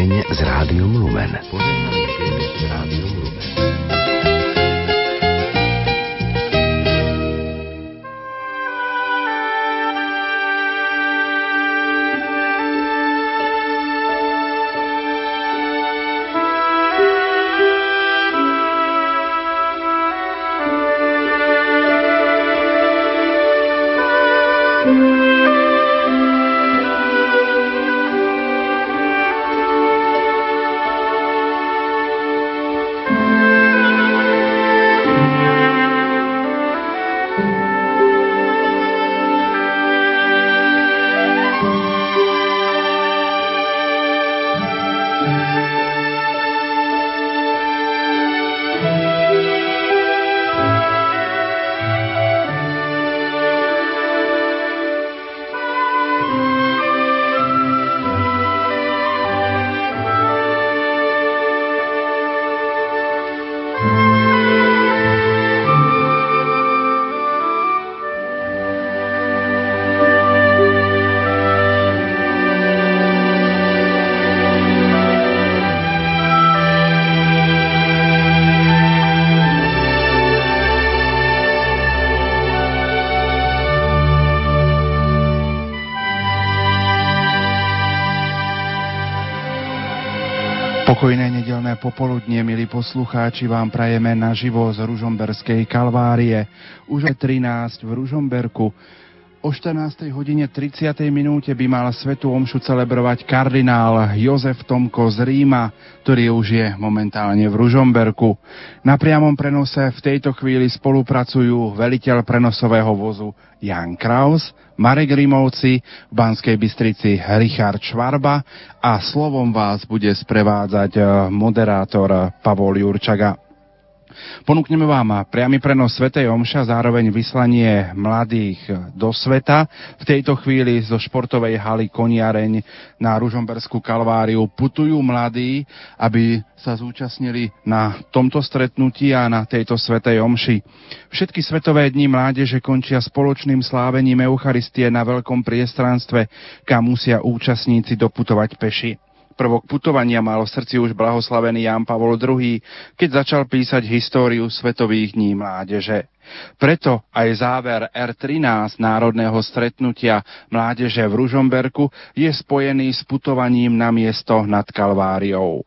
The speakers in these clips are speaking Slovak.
deň s Rádiom Lumen. Požehnaný deň s Rádiom Lumen. Popoludnie, milí poslucháči, vám prajeme naživo z Ružomberskej kalvárie. Už je 13 v Ružomberku. O 14. hodine 30. minúte by mal Svetu Omšu celebrovať kardinál Jozef Tomko z Ríma, ktorý už je momentálne v Ružomberku. Na priamom prenose v tejto chvíli spolupracujú veliteľ prenosového vozu Jan Kraus, Marek Rimovci, v Banskej Bystrici Richard Švarba a slovom vás bude sprevádzať eh, moderátor Pavol Jurčaga. Ponúkneme vám priamy prenos Svetej Omša, zároveň vyslanie mladých do sveta. V tejto chvíli zo športovej haly Koniareň na Ružomberskú kalváriu putujú mladí, aby sa zúčastnili na tomto stretnutí a na tejto Svetej Omši. Všetky Svetové dni mládeže končia spoločným slávením Eucharistie na veľkom priestranstve, kam musia účastníci doputovať peši. Prvok putovania mal v srdci už blahoslavený Ján Pavol II, keď začal písať históriu Svetových dní mládeže. Preto aj záver R13 národného stretnutia mládeže v Ružomberku je spojený s putovaním na miesto nad Kalváriou.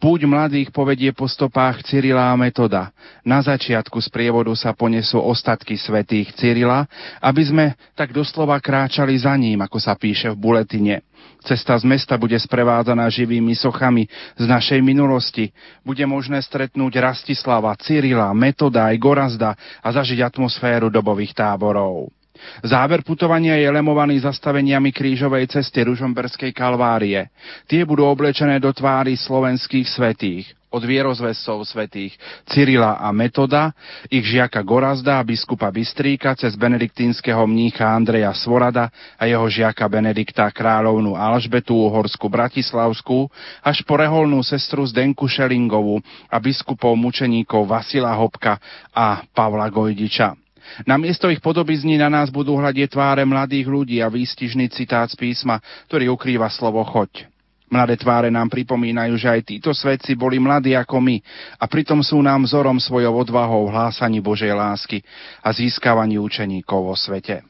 Púť mladých povedie po stopách Cyrila a Metoda. Na začiatku z prievodu sa ponesú ostatky svetých Cyrila, aby sme tak doslova kráčali za ním, ako sa píše v buletine. Cesta z mesta bude sprevádzaná živými sochami z našej minulosti. Bude možné stretnúť Rastislava, Cyrila, Metoda aj Gorazda a zažiť atmosféru dobových táborov. Záver putovania je lemovaný zastaveniami krížovej cesty Ružomberskej kalvárie. Tie budú oblečené do tvári slovenských svetých od vierozvescov svetých Cyrila a Metoda, ich žiaka Gorazda a biskupa Bystríka cez benediktínskeho mnícha Andreja Svorada a jeho žiaka Benedikta kráľovnú Alžbetu Uhorsku Bratislavskú až po reholnú sestru Zdenku Šelingovú a biskupov mučeníkov Vasila Hopka a Pavla Gojdiča. Na miesto ich podobizní na nás budú hľadieť tváre mladých ľudí a výstižný citát z písma, ktorý ukrýva slovo choď. Mladé tváre nám pripomínajú, že aj títo svedci boli mladí ako my a pritom sú nám vzorom svojou odvahou v hlásaní Božej lásky a získavaní učeníkov vo svete.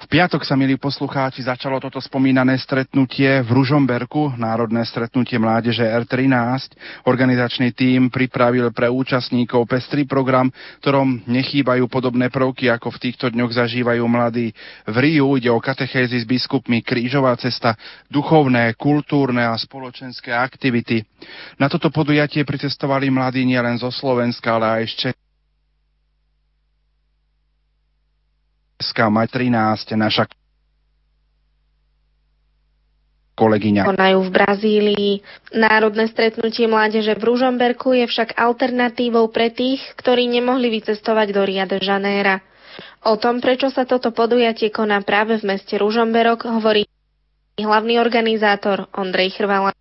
V piatok sa, milí poslucháči, začalo toto spomínané stretnutie v Ružomberku, národné stretnutie mládeže R13. Organizačný tím pripravil pre účastníkov pestrý program, ktorom nechýbajú podobné prvky, ako v týchto dňoch zažívajú mladí. V Riu ide o katechézy s biskupmi, krížová cesta, duchovné, kultúrne a spoločenské aktivity. Na toto podujatie pricestovali mladí nielen zo Slovenska, ale aj z Čech mať 13, naša kolegyňa. Konajú v Brazílii. Národné stretnutie mládeže v Ružomberku je však alternatívou pre tých, ktorí nemohli vycestovať do Ria de Janeira. O tom, prečo sa toto podujatie koná práve v meste Ružomberok, hovorí hlavný organizátor Ondrej Chrvala.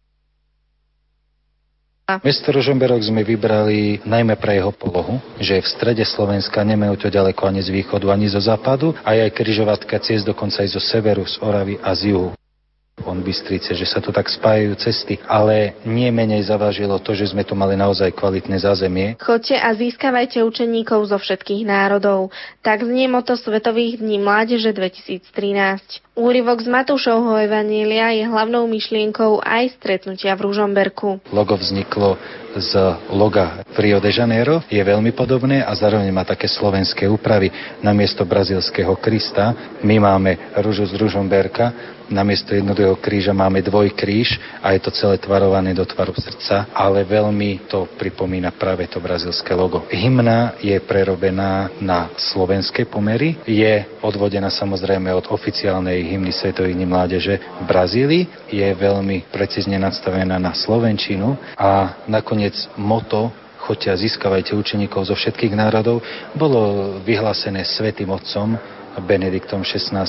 Mesto Ružomberok sme vybrali najmä pre jeho polohu, že je v strede Slovenska, nemajú to ďaleko ani z východu, ani zo západu a je aj križovatka ciest dokonca aj zo severu, z Oravy a z juhu. on Bystrice, že sa tu tak spájajú cesty, ale nie menej zavážilo to, že sme tu mali naozaj kvalitné zázemie. Choďte a získavajte učeníkov zo všetkých národov. Tak znie moto Svetových dní mládeže 2013. Úryvok z Matúšovho Evanília je hlavnou myšlienkou aj stretnutia v Ružomberku. Logo vzniklo z loga Rio de Janeiro, je veľmi podobné a zároveň má také slovenské úpravy. Namiesto brazilského Krista my máme rúžu z Ružomberka, namiesto jednoduchého kríža máme dvojkríž a je to celé tvarované do tvaru srdca, ale veľmi to pripomína práve to brazilské logo. Hymna je prerobená na slovenské pomery, je odvodená samozrejme od oficiálnej hymny Svetových dní mládeže v Brazílii, je veľmi precízne nadstavená na slovenčinu a nakoniec moto choďte a získavajte učeníkov zo všetkých národov, bolo vyhlásené Svetým Otcom Benediktom XVI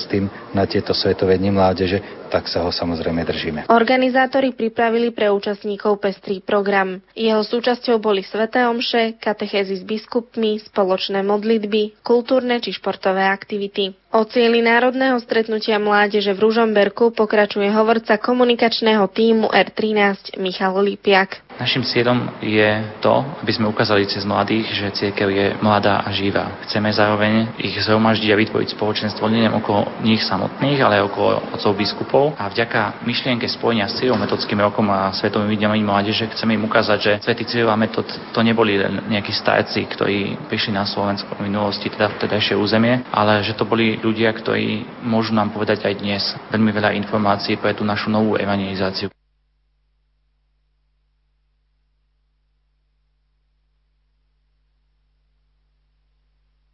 na tieto Svetové dni mládeže, tak sa ho samozrejme držíme. Organizátori pripravili pre účastníkov pestrý program. Jeho súčasťou boli sveté omše, katechézy s biskupmi, spoločné modlitby, kultúrne či športové aktivity. O cieli národného stretnutia mládeže v Ružomberku pokračuje hovorca komunikačného týmu R13 Michal Lipiak. Našim cieľom je to, aby sme ukázali cez mladých, že církev je mladá a živá. Chceme zároveň ich zhromaždiť a vytvoriť spoločenstvo nielen okolo nich samotných, ale aj okolo otcov biskupov. A vďaka myšlienke spojenia s cieľom metodským rokom a svetovým dňami mládeže chceme im ukázať, že svetý cieľ a metod to neboli len nejakí starci, ktorí prišli na Slovensko v minulosti, teda vtedajšie územie, ale že to boli ľudia, ktorí môžu nám povedať aj dnes veľmi veľa informácií pre tú našu novú evangelizáciu.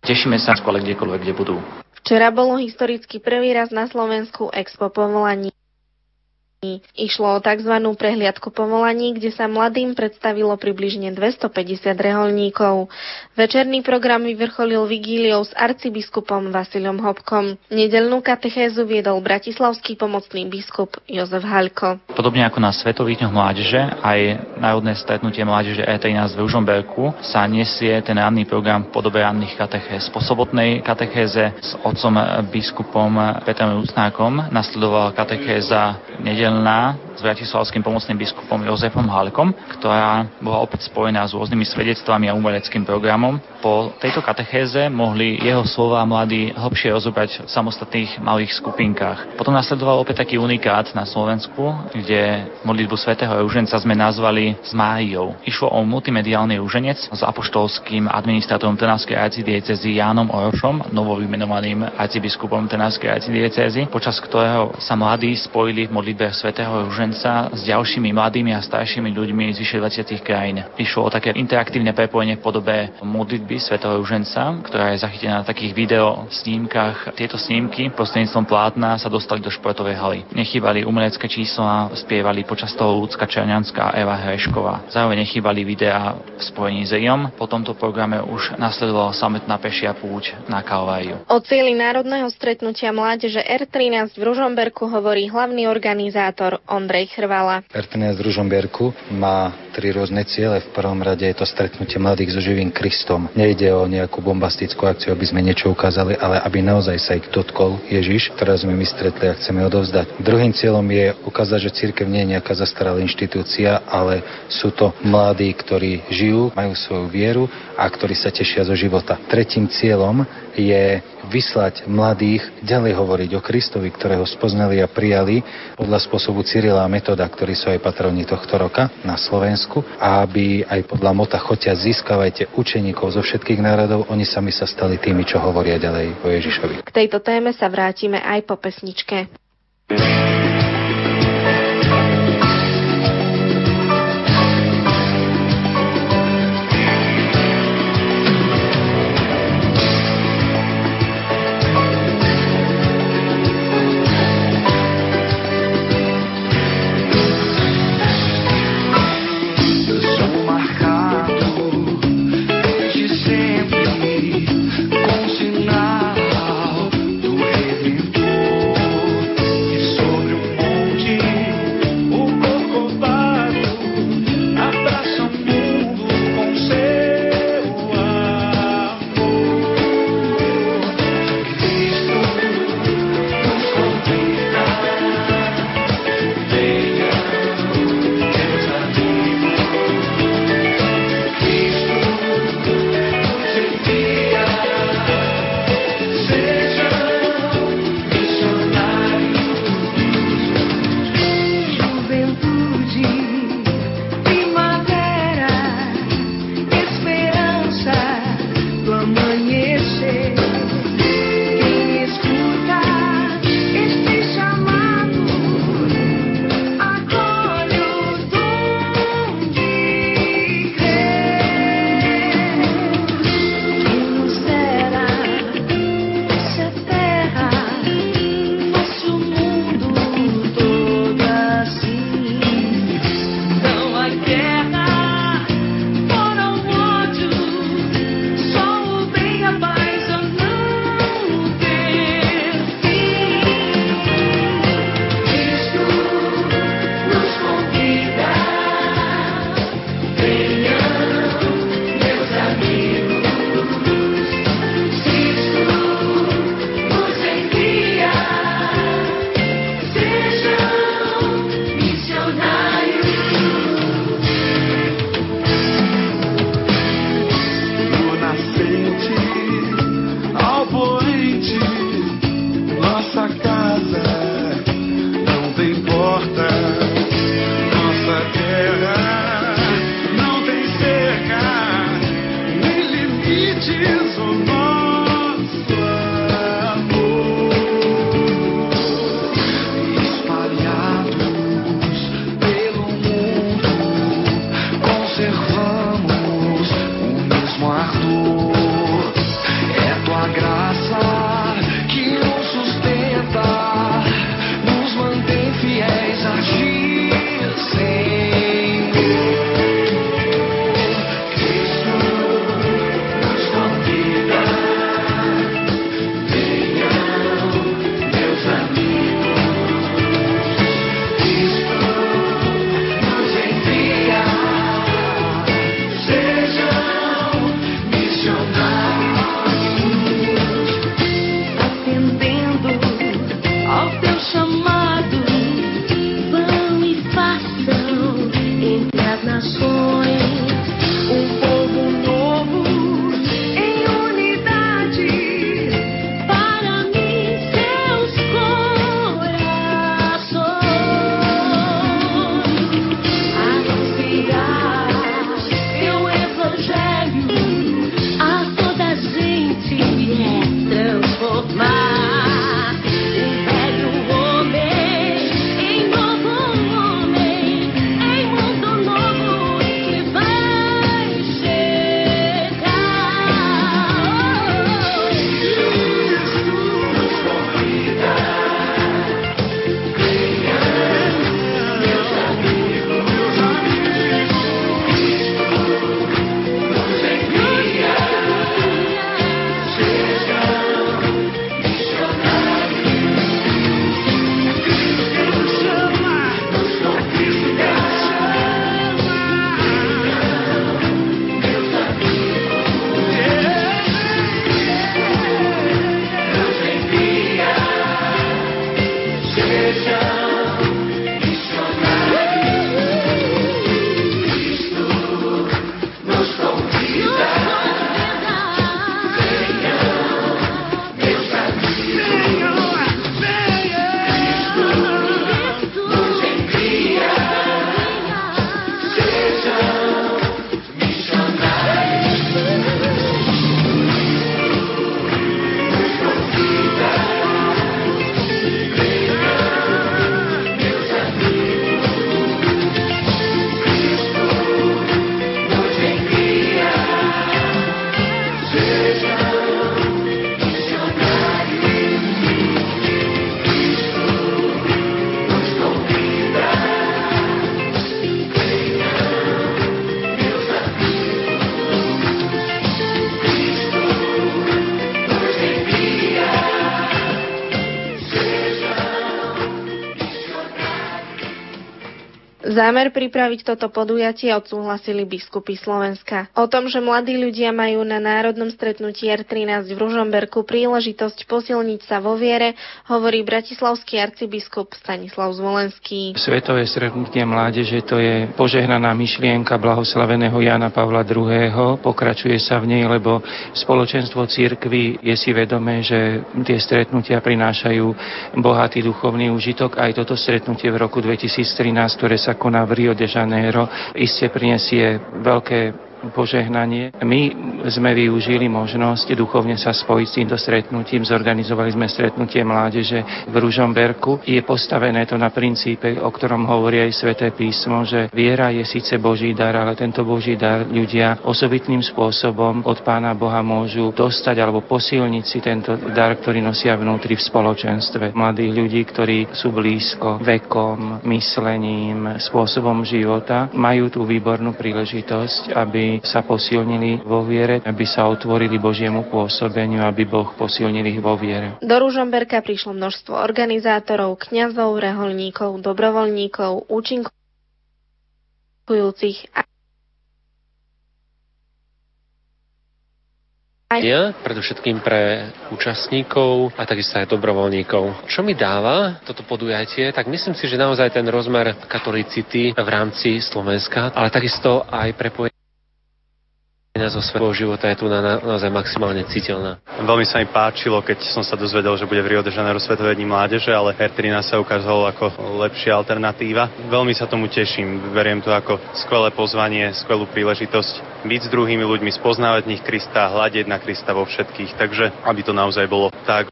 Tešíme sa skôr kdekoľvek, kde budú. Včera bolo historicky prvý raz na Slovensku Expo povolaní. Išlo o tzv. prehliadku povolaní, kde sa mladým predstavilo približne 250 reholníkov. Večerný program vyvrcholil vigíliou s arcibiskupom Vasilom Hopkom. Nedelnú katechézu viedol bratislavský pomocný biskup Jozef Haľko. Podobne ako na Svetových dňoch mládeže, aj národné stretnutie mládeže E13 v Ružomberku sa nesie ten ranný program v podobe ranných katechéz. Po sobotnej katechéze s otcom biskupom Petrom Rusnákom nasledovala katechéza nedelná rozdielna s bratislavským pomocným biskupom Jozefom Halkom, ktorá bola opäť spojená s rôznymi svedectvami a umeleckým programom. Po tejto katechéze mohli jeho slova mladí hlbšie rozobrať v samostatných malých skupinkách. Potom nasledoval opäť taký unikát na Slovensku, kde modlitbu svätého Euženca sme nazvali s Máriou. Išlo o multimediálny rúženec s apoštolským administrátorom Trnavskej arcidiecezy Jánom Orošom, novovymenovaným arcibiskupom Trnavskej arcidiecezy, počas ktorého sa mladí spojili v modlitbe svätého Ruženca s ďalšími mladými a staršími ľuďmi z vyše 20 krajín. Išlo o také interaktívne prepojenie v podobe modlitby svätého Ruženca, ktorá je zachytená na takých video snímkach. Tieto snímky prostredníctvom plátna sa dostali do športovej haly. Nechýbali umelecké čísla, spievali počas toho Ľudská Černianská a Eva Hrešková. Zároveň nechýbali videá v spojení s Riom. Po tomto programe už nasledovala samotná pešia púť na Kalváriu. O cieli národného stretnutia mládeže R13 v Ružomberku hovorí hlavný organizátor moderátor Ondrej Chrvala. RTNS Ružomberku má tri rôzne ciele. V prvom rade je to stretnutie mladých so živým Kristom. Nejde o nejakú bombastickú akciu, aby sme niečo ukázali, ale aby naozaj sa ich dotkol Ježiš, ktoré sme my stretli a chceme odovzdať. Druhým cieľom je ukázať, že církev nie je nejaká zastaralá inštitúcia, ale sú to mladí, ktorí žijú, majú svoju vieru a ktorí sa tešia zo života. Tretím cieľom je vyslať mladých ďalej hovoriť o Kristovi, ktorého spoznali a prijali podľa spôsobu Cyrila a Metoda, ktorí sú aj patroni tohto roka na Slovensku a aby aj podľa mota chotia získavajte učeníkov zo všetkých národov, oni sami sa stali tými, čo hovoria ďalej o Ježišovi. K tejto téme sa vrátime aj po pesničke. Zámer pripraviť toto podujatie odsúhlasili biskupy Slovenska. O tom, že mladí ľudia majú na národnom stretnutí R13 v Ružomberku príležitosť posilniť sa vo viere, hovorí bratislavský arcibiskup Stanislav Zvolenský. Svetové stretnutie mládeže to je požehnaná myšlienka blahoslaveného Jana Pavla II. Pokračuje sa v nej, lebo spoločenstvo církvy je si vedomé, že tie stretnutia prinášajú bohatý duchovný užitok. Aj toto stretnutie v roku 2013, ktoré sa koná v Rio de Janeiro, iste prinesie veľké požehnanie. My sme využili možnosť duchovne sa spojiť s týmto stretnutím. Zorganizovali sme stretnutie mládeže v Ružomberku. Je postavené to na princípe, o ktorom hovorí aj sväté písmo, že viera je síce Boží dar, ale tento Boží dar ľudia osobitným spôsobom od Pána Boha môžu dostať alebo posilniť si tento dar, ktorý nosia vnútri v spoločenstve. Mladých ľudí, ktorí sú blízko vekom, myslením, spôsobom života, majú tú výbornú príležitosť, aby sa posilnili vo viere, aby sa otvorili Božiemu pôsobeniu, aby Boh posilnil ich vo viere. Do Ružomberka prišlo množstvo organizátorov, kňazov, reholníkov, dobrovoľníkov, účinkujúcich a Ja, predovšetkým pre účastníkov a takisto aj dobrovoľníkov. Čo mi dáva toto podujatie, tak myslím si, že naozaj ten rozmer katolicity v rámci Slovenska, ale takisto aj prepojenie zo svojho života je tu na, na, naozaj maximálne citeľná. Veľmi sa mi páčilo, keď som sa dozvedel, že bude v Rio de Janeiro Svetové dní mládeže, ale R13 sa ukázalo ako lepšia alternatíva. Veľmi sa tomu teším, beriem to ako skvelé pozvanie, skvelú príležitosť byť s druhými ľuďmi, spoznávať v nich Krista, hľadiť na Krista vo všetkých, takže aby to naozaj bolo tak,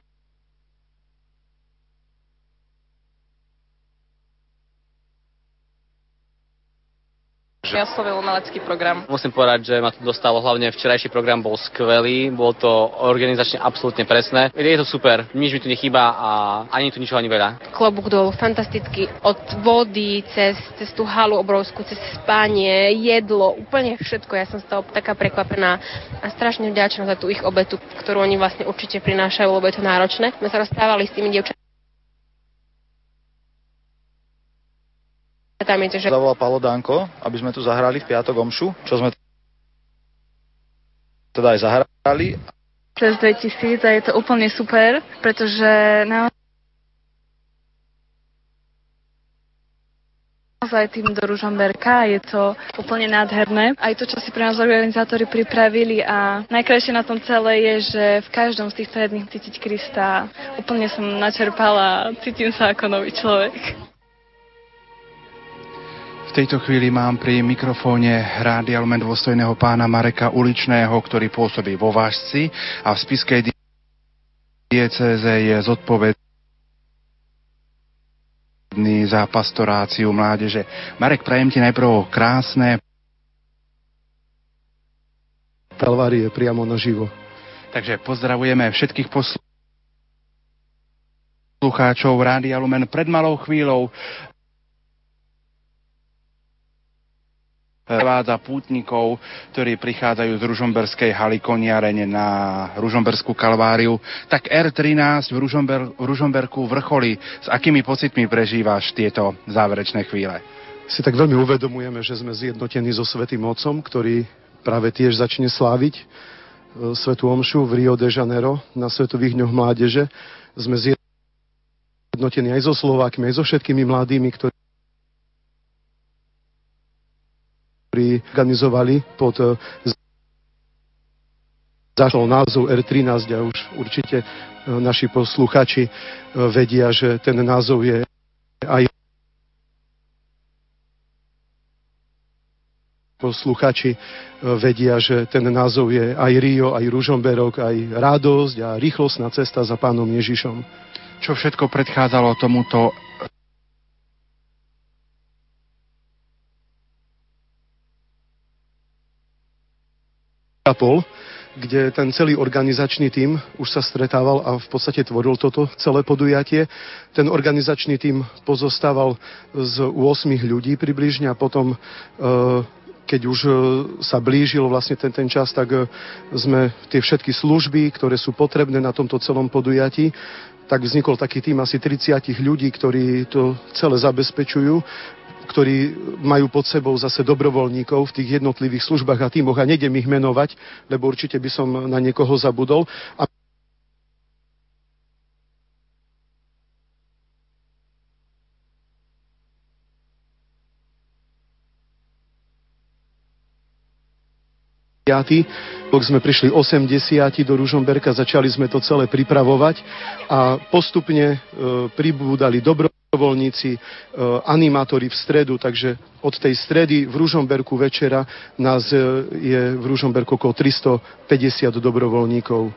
oslovil umelecký program. Musím povedať, že ma to dostalo, hlavne včerajší program bol skvelý, bol to organizačne absolútne presné. Je to super, nič mi tu nechýba a ani tu ničoho ani veľa. Klobúk dolu, fantasticky. Od vody cez, cez tú halu obrovskú, cez spanie, jedlo, úplne všetko. Ja som z toho taká prekvapená a strašne vďačná za tú ich obetu, ktorú oni vlastne určite prinášajú, lebo je to náročné. My sa rozprávali s tými dievčatami Tam je, že... Zavolal Palo Danko, aby sme tu zahrali v piatok omšu, čo sme teda aj zahrali. Cez 2000 a je to úplne super, pretože naozaj tým do Ružomberka, je to úplne nádherné. Aj to, čo si pre nás organizátori pripravili a najkrajšie na tom celé je, že v každom z týchto jedných cítiť Krista. Úplne som načerpala, cítim sa ako nový človek tejto chvíli mám pri mikrofóne Rádia Lumen dôstojného pána Mareka Uličného, ktorý pôsobí vo Vážci a v spiskej diecéze je zodpovedný za pastoráciu mládeže. Marek, prajem ti najprv krásne Kalvárie priamo naživo. Takže pozdravujeme všetkých poslucháčov Rádia Lumen. Pred malou chvíľou prevádza pútnikov, ktorí prichádzajú z Ružomberskej haly koniarene na Ružomberskú kalváriu. Tak R13 v, Ružomber, v Ružomberku vrcholí. S akými pocitmi prežívaš tieto záverečné chvíle? Si tak veľmi uvedomujeme, že sme zjednotení so Svetým Otcom, ktorý práve tiež začne sláviť e, Svetu Omšu v Rio de Janeiro na Svetových dňoch mládeže. Sme zjednotení aj so Slovákmi, aj so všetkými mladými, ktorí organizovali pod eh, zašlo názov R13 a už určite eh, naši posluchači eh, vedia, že ten názov je aj posluchači vedia, že ten názov je aj Rio, aj Ružomberok, aj radosť a rýchlostná cesta za pánom Ježišom. Čo všetko predchádzalo tomuto pol, kde ten celý organizačný tím už sa stretával a v podstate tvoril toto celé podujatie. Ten organizačný tím pozostával z 8 ľudí približne a potom e, keď už e, sa blížil vlastne ten, ten čas, tak e, sme tie všetky služby, ktoré sú potrebné na tomto celom podujatí, tak vznikol taký tým asi 30 ľudí, ktorí to celé zabezpečujú ktorí majú pod sebou zase dobrovoľníkov v tých jednotlivých službách a týmoch a nejdem ich menovať, lebo určite by som na niekoho zabudol. A Rok sme prišli 80 do Ružomberka, začali sme to celé pripravovať a postupne e, pribúdali dobrovoľníci, e, animátori v stredu, takže od tej stredy v Ružomberku večera nás e, je v Ružomberku okolo 350 dobrovoľníkov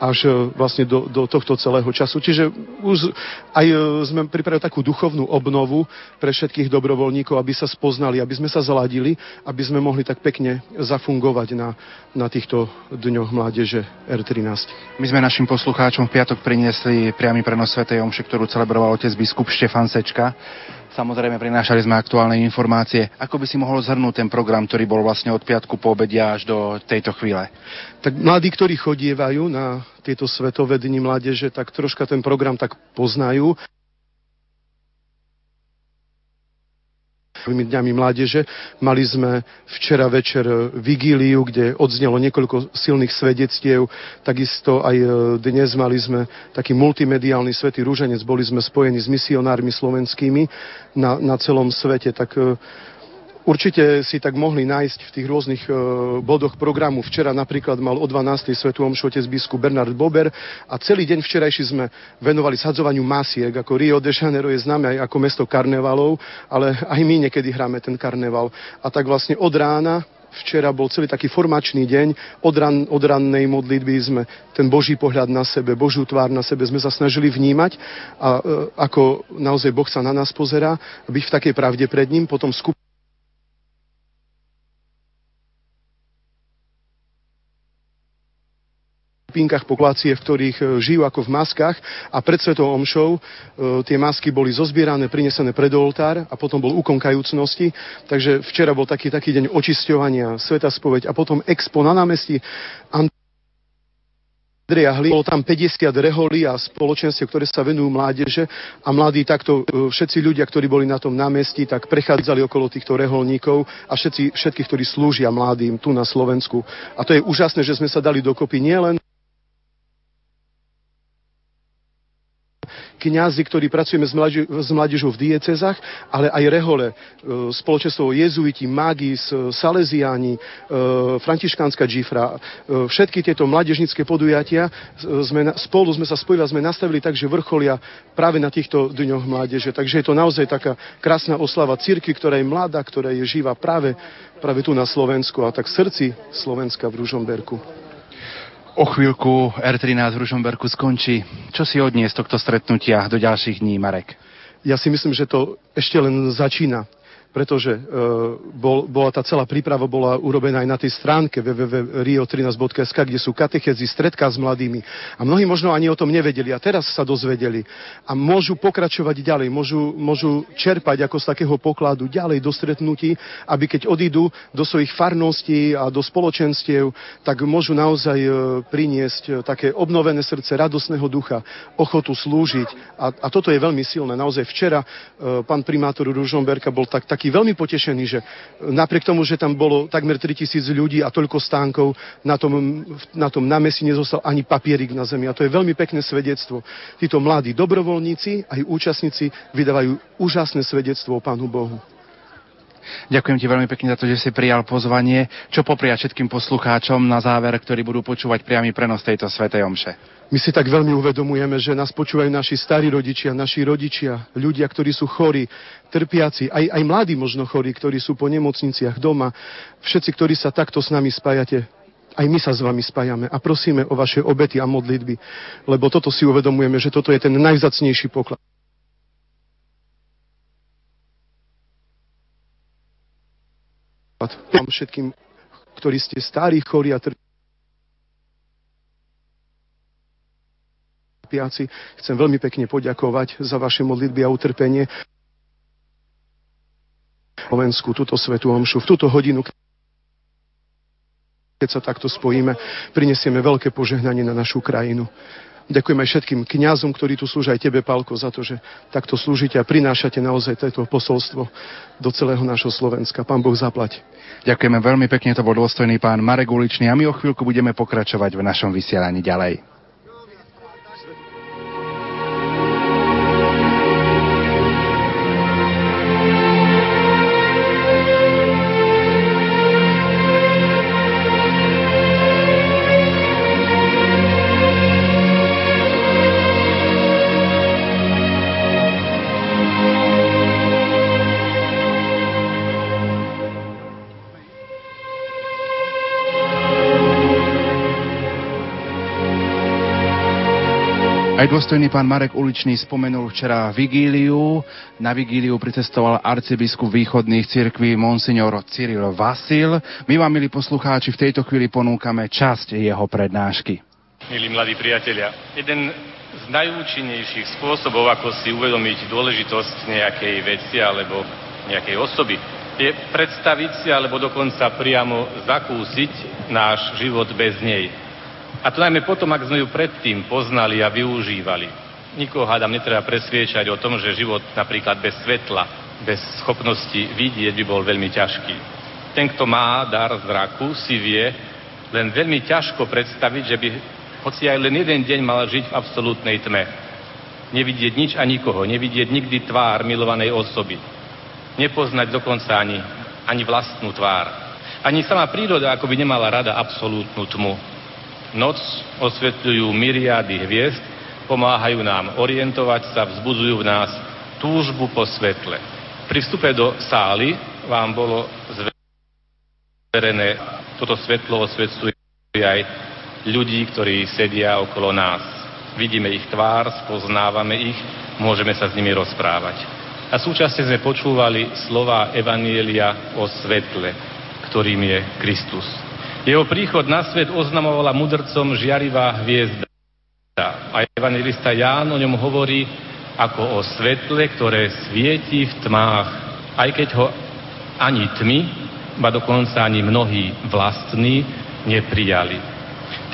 až e, vlastne do, do tohto celého času. Čiže už aj e, sme pripravili takú duchovnú obnovu pre všetkých dobrovoľníkov, aby sa spoznali, aby sme sa zladili, aby sme mohli tak pekne zafungovať na, na týchto dňoch mládeže R13. My sme našim poslucháčom v piatok priniesli priamy prenos Sv. Omše, ktorú celebroval otec biskup Štefan Sečka. Samozrejme, prinášali sme aktuálne informácie. Ako by si mohol zhrnúť ten program, ktorý bol vlastne od piatku po obede až do tejto chvíle? Tak mladí, ktorí chodievajú na tieto svetové dni mládeže, tak troška ten program tak poznajú. Dňami mládeže. Mali sme včera večer vigíliu, kde odznelo niekoľko silných svedectiev. Takisto aj e, dnes mali sme taký multimediálny svetý rúženec. Boli sme spojení s misionármi slovenskými na, na celom svete. Tak e, Určite si tak mohli nájsť v tých rôznych e, bodoch programu. Včera napríklad mal o 12. svetu omšu otec biskup Bernard Bober a celý deň včerajší sme venovali sadzovaniu masiek. Ako Rio de Janeiro je známe aj ako mesto karnevalov, ale aj my niekedy hráme ten karneval. A tak vlastne od rána včera bol celý taký formačný deň. Od, ran, od rannej modlitby sme ten Boží pohľad na sebe, Božiu tvár na sebe sme sa snažili vnímať a e, ako naozaj Boh sa na nás pozerá, byť v takej pravde pred ním, potom skup skupínkach populácie, v ktorých e, žijú ako v maskách a pred svetou omšou e, tie masky boli zozbierané, prinesené pred oltár a potom bol úkon kajúcnosti. Takže včera bol taký, taký deň očisťovania, sveta spoveď a potom expo na námestí. Andrea Hli. Bolo tam 50 reholí a spoločenstiev, ktoré sa venujú mládeže a mladí takto, e, všetci ľudia, ktorí boli na tom námestí, tak prechádzali okolo týchto reholníkov a všetci, všetkých, ktorí slúžia mladým tu na Slovensku. A to je úžasné, že sme sa dali dokopy nielen kňazi, ktorí pracujeme s, mládežou v diecezach, ale aj rehole, e, spoločenstvo jezuiti, magis, e, saleziáni, e, františkánska džifra, všetky tieto mládežnické podujatia sme, spolu sme sa spojili a sme nastavili tak, že vrcholia práve na týchto dňoch mládeže. Takže je to naozaj taká krásna oslava cirkvi, ktorá je mladá, ktorá je živá práve, práve tu na Slovensku a tak v srdci Slovenska v Ružomberku. O chvíľku R13 v Ružomberku skončí. Čo si odniesť z tohto stretnutia do ďalších dní, Marek? Ja si myslím, že to ešte len začína pretože e, bol, bola tá celá príprava bola urobená aj na tej stránke www.rio13.sk, kde sú katechezy, stredka s mladými. A mnohí možno ani o tom nevedeli a teraz sa dozvedeli. A môžu pokračovať ďalej, môžu, môžu čerpať ako z takého pokladu ďalej do stretnutí, aby keď odídu do svojich farností a do spoločenstiev, tak môžu naozaj e, priniesť e, také obnovené srdce, radosného ducha, ochotu slúžiť. A, a toto je veľmi silné. Naozaj včera pán primátor Ružomberka bol tak, taký taký veľmi potešený, že napriek tomu, že tam bolo takmer 3000 ľudí a toľko stánkov, na tom, na tom námestí nezostal ani papierik na zemi. A to je veľmi pekné svedectvo. Títo mladí dobrovoľníci, aj účastníci vydávajú úžasné svedectvo o Pánu Bohu. Ďakujem ti veľmi pekne za to, že si prijal pozvanie. Čo popriať všetkým poslucháčom na záver, ktorí budú počúvať priamy prenos tejto svetej omše? My si tak veľmi uvedomujeme, že nás počúvajú naši starí rodičia, naši rodičia, ľudia, ktorí sú chorí, trpiaci, aj, aj mladí možno chorí, ktorí sú po nemocniciach doma. Všetci, ktorí sa takto s nami spájate, aj my sa s vami spájame a prosíme o vaše obety a modlitby, lebo toto si uvedomujeme, že toto je ten najzacnejší poklad. Vám všetkým, ktorí ste starí, chorí a trpiaci. Chcem veľmi pekne poďakovať za vaše modlitby a utrpenie. Slovensku, túto svetú omšu, v túto hodinu, keď sa takto spojíme, prinesieme veľké požehnanie na našu krajinu. Ďakujem aj všetkým kňazom, ktorí tu slúžia aj tebe, Pálko, za to, že takto slúžite a prinášate naozaj toto posolstvo do celého nášho Slovenska. Pán Boh zaplať. Ďakujeme veľmi pekne, to bol dôstojný pán Marek Uličný a my o chvíľku budeme pokračovať v našom vysielaní ďalej. Aj dôstojný pán Marek Uličný spomenul včera vigíliu. Na vigíliu pricestoval arcibiskup východných cirkví Monsignor Cyril Vasil. My vám, milí poslucháči, v tejto chvíli ponúkame časť jeho prednášky. Milí mladí priatelia, jeden z najúčinnejších spôsobov, ako si uvedomiť dôležitosť nejakej veci alebo nejakej osoby, je predstaviť si alebo dokonca priamo zakúsiť náš život bez nej. A to najmä potom, ak sme ju predtým poznali a využívali. Nikoho hádam netreba presviečať o tom, že život napríklad bez svetla, bez schopnosti vidieť by bol veľmi ťažký. Ten, kto má dar zraku, si vie len veľmi ťažko predstaviť, že by hoci aj len jeden deň mal žiť v absolútnej tme. Nevidieť nič a nikoho, nevidieť nikdy tvár milovanej osoby. Nepoznať dokonca ani, ani vlastnú tvár. Ani sama príroda ako by nemala rada absolútnu tmu Noc osvetľujú myriády hviezd, pomáhajú nám orientovať sa, vzbudzujú v nás túžbu po svetle. Pri vstupe do sály vám bolo zverené, toto svetlo osvetľuje aj ľudí, ktorí sedia okolo nás. Vidíme ich tvár, spoznávame ich, môžeme sa s nimi rozprávať. A súčasne sme počúvali slova Evanielia o svetle, ktorým je Kristus. Jeho príchod na svet oznamovala mudrcom žiarivá hviezda. A evangelista Ján o ňom hovorí ako o svetle, ktoré svieti v tmách, aj keď ho ani tmy, ba dokonca ani mnohí vlastní neprijali.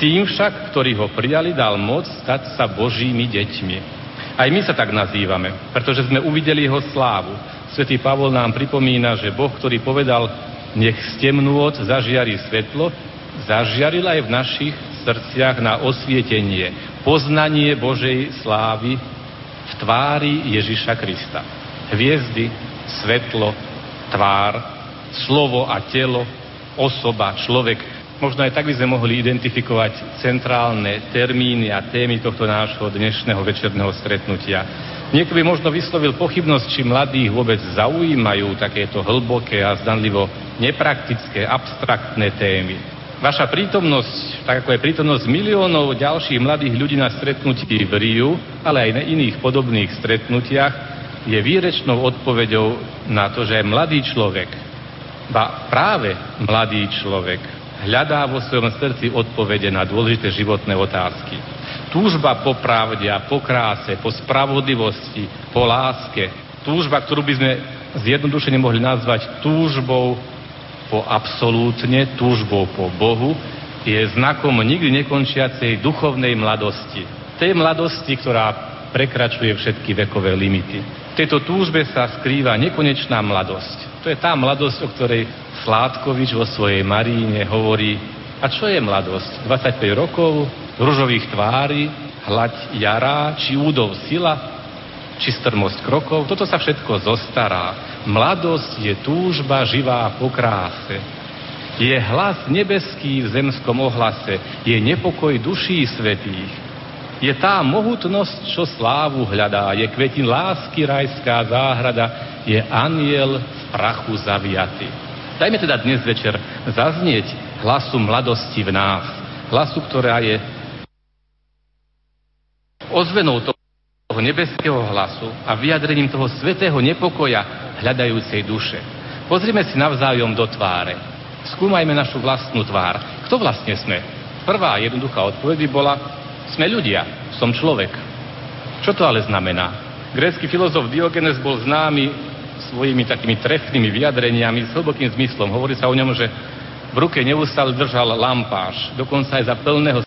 Tým však, ktorí ho prijali, dal moc stať sa Božími deťmi. Aj my sa tak nazývame, pretože sme uvideli jeho slávu. Svetý Pavol nám pripomína, že Boh, ktorý povedal, nech z temnôt zažiari svetlo, zažiaril aj v našich srdciach na osvietenie, poznanie Božej slávy v tvári Ježiša Krista. Hviezdy, svetlo, tvár, slovo a telo, osoba, človek. Možno aj tak by sme mohli identifikovať centrálne termíny a témy tohto nášho dnešného večerného stretnutia. Niekto by možno vyslovil pochybnosť, či mladých vôbec zaujímajú takéto hlboké a zdanlivo nepraktické, abstraktné témy. Vaša prítomnosť, tak ako je prítomnosť miliónov ďalších mladých ľudí na stretnutí v Riu, ale aj na iných podobných stretnutiach, je výrečnou odpoveďou na to, že mladý človek, ba práve mladý človek, hľadá vo svojom srdci odpovede na dôležité životné otázky. Túžba po pravde a po kráse, po spravodlivosti, po láske. Túžba, ktorú by sme zjednodušene mohli nazvať túžbou po absolútne, túžbou po Bohu, je znakom nikdy nekončiacej duchovnej mladosti. Tej mladosti, ktorá prekračuje všetky vekové limity. V tejto túžbe sa skrýva nekonečná mladosť. To je tá mladosť, o ktorej Sládkovič vo svojej Maríne hovorí, a čo je mladosť? 25 rokov, ružových tvári, hlaď jará, či údov sila, či strmosť krokov, toto sa všetko zostará. Mladosť je túžba živá po kráse. Je hlas nebeský v zemskom ohlase, je nepokoj duší svetých. Je tá mohutnosť, čo slávu hľadá, je kvetin lásky rajská záhrada, je aniel v prachu zaviaty. Dajme teda dnes večer zaznieť hlasu mladosti v nás. Hlasu, ktorá je ozvenou toho nebeského hlasu a vyjadrením toho svetého nepokoja hľadajúcej duše. Pozrime si navzájom do tváre. Skúmajme našu vlastnú tvár. Kto vlastne sme? Prvá jednoduchá odpoveď by bola, sme ľudia, som človek. Čo to ale znamená? Grécky filozof Diogenes bol známy svojimi takými trefnými vyjadreniami s hlbokým zmyslom. Hovorí sa o ňom, že v ruke neustále držal lampáš, dokonca aj za plného